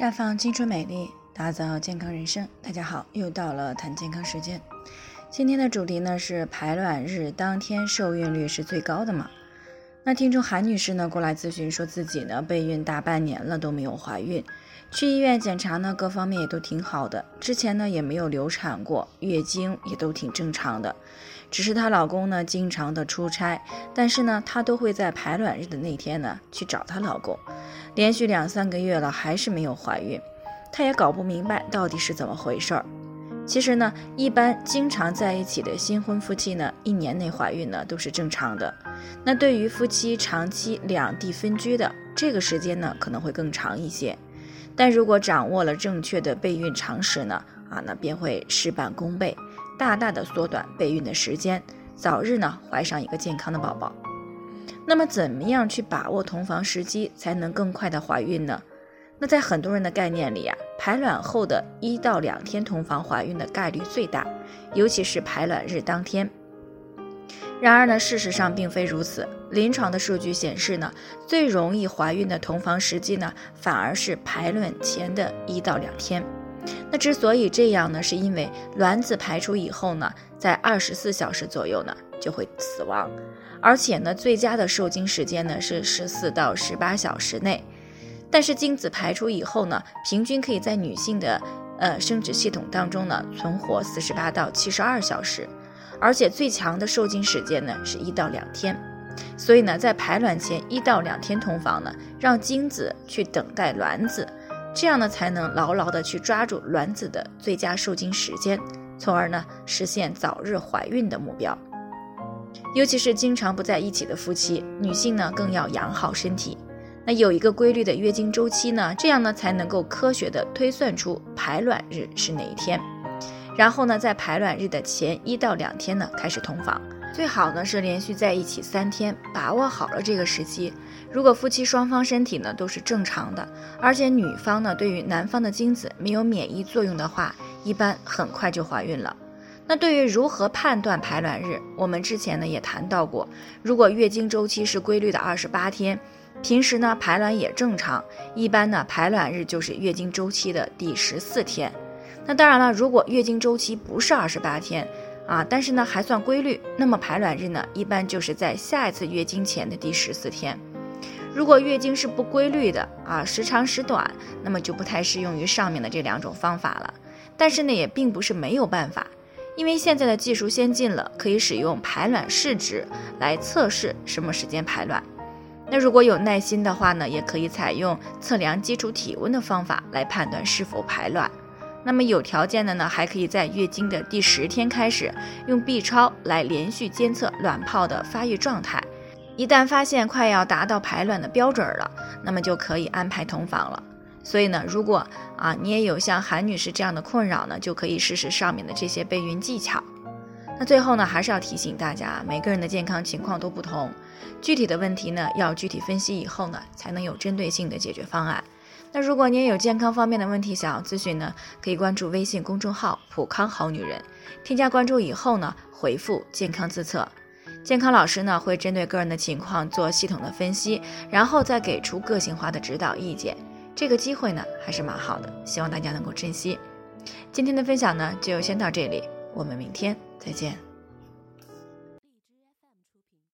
绽放青春美丽，打造健康人生。大家好，又到了谈健康时间。今天的主题呢是排卵日当天受孕率是最高的嘛？那听众韩女士呢过来咨询，说自己呢备孕大半年了都没有怀孕，去医院检查呢各方面也都挺好的，之前呢也没有流产过，月经也都挺正常的，只是她老公呢经常的出差，但是呢她都会在排卵日的那天呢去找她老公，连续两三个月了还是没有怀孕，她也搞不明白到底是怎么回事儿。其实呢，一般经常在一起的新婚夫妻呢，一年内怀孕呢都是正常的。那对于夫妻长期两地分居的，这个时间呢可能会更长一些。但如果掌握了正确的备孕常识呢，啊，那便会事半功倍，大大的缩短备孕的时间，早日呢怀上一个健康的宝宝。那么，怎么样去把握同房时机，才能更快的怀孕呢？那在很多人的概念里啊，排卵后的一到两天同房怀孕的概率最大，尤其是排卵日当天。然而呢，事实上并非如此。临床的数据显示呢，最容易怀孕的同房时机呢，反而是排卵前的一到两天。那之所以这样呢，是因为卵子排出以后呢，在二十四小时左右呢就会死亡，而且呢，最佳的受精时间呢是十四到十八小时内。但是精子排出以后呢，平均可以在女性的呃生殖系统当中呢存活四十八到七十二小时，而且最强的受精时间呢是一到两天。所以呢，在排卵前一到两天同房呢，让精子去等待卵子，这样呢才能牢牢的去抓住卵子的最佳受精时间，从而呢实现早日怀孕的目标。尤其是经常不在一起的夫妻，女性呢更要养好身体。那有一个规律的月经周期呢，这样呢才能够科学的推算出排卵日是哪一天，然后呢在排卵日的前一到两天呢开始同房，最好呢是连续在一起三天，把握好了这个时期。如果夫妻双方身体呢都是正常的，而且女方呢对于男方的精子没有免疫作用的话，一般很快就怀孕了。那对于如何判断排卵日，我们之前呢也谈到过，如果月经周期是规律的二十八天。平时呢排卵也正常，一般呢排卵日就是月经周期的第十四天。那当然了，如果月经周期不是二十八天啊，但是呢还算规律，那么排卵日呢一般就是在下一次月经前的第十四天。如果月经是不规律的啊，时长时短，那么就不太适用于上面的这两种方法了。但是呢也并不是没有办法，因为现在的技术先进了，可以使用排卵试纸来测试什么时间排卵。那如果有耐心的话呢，也可以采用测量基础体温的方法来判断是否排卵。那么有条件的呢，还可以在月经的第十天开始用 B 超来连续监测卵泡的发育状态。一旦发现快要达到排卵的标准了，那么就可以安排同房了。所以呢，如果啊你也有像韩女士这样的困扰呢，就可以试试上面的这些备孕技巧。那最后呢，还是要提醒大家，每个人的健康情况都不同，具体的问题呢，要具体分析以后呢，才能有针对性的解决方案。那如果你也有健康方面的问题想要咨询呢，可以关注微信公众号“普康好女人”，添加关注以后呢，回复“健康自测”，健康老师呢会针对个人的情况做系统的分析，然后再给出个性化的指导意见。这个机会呢还是蛮好的，希望大家能够珍惜。今天的分享呢就先到这里。我们明天再见。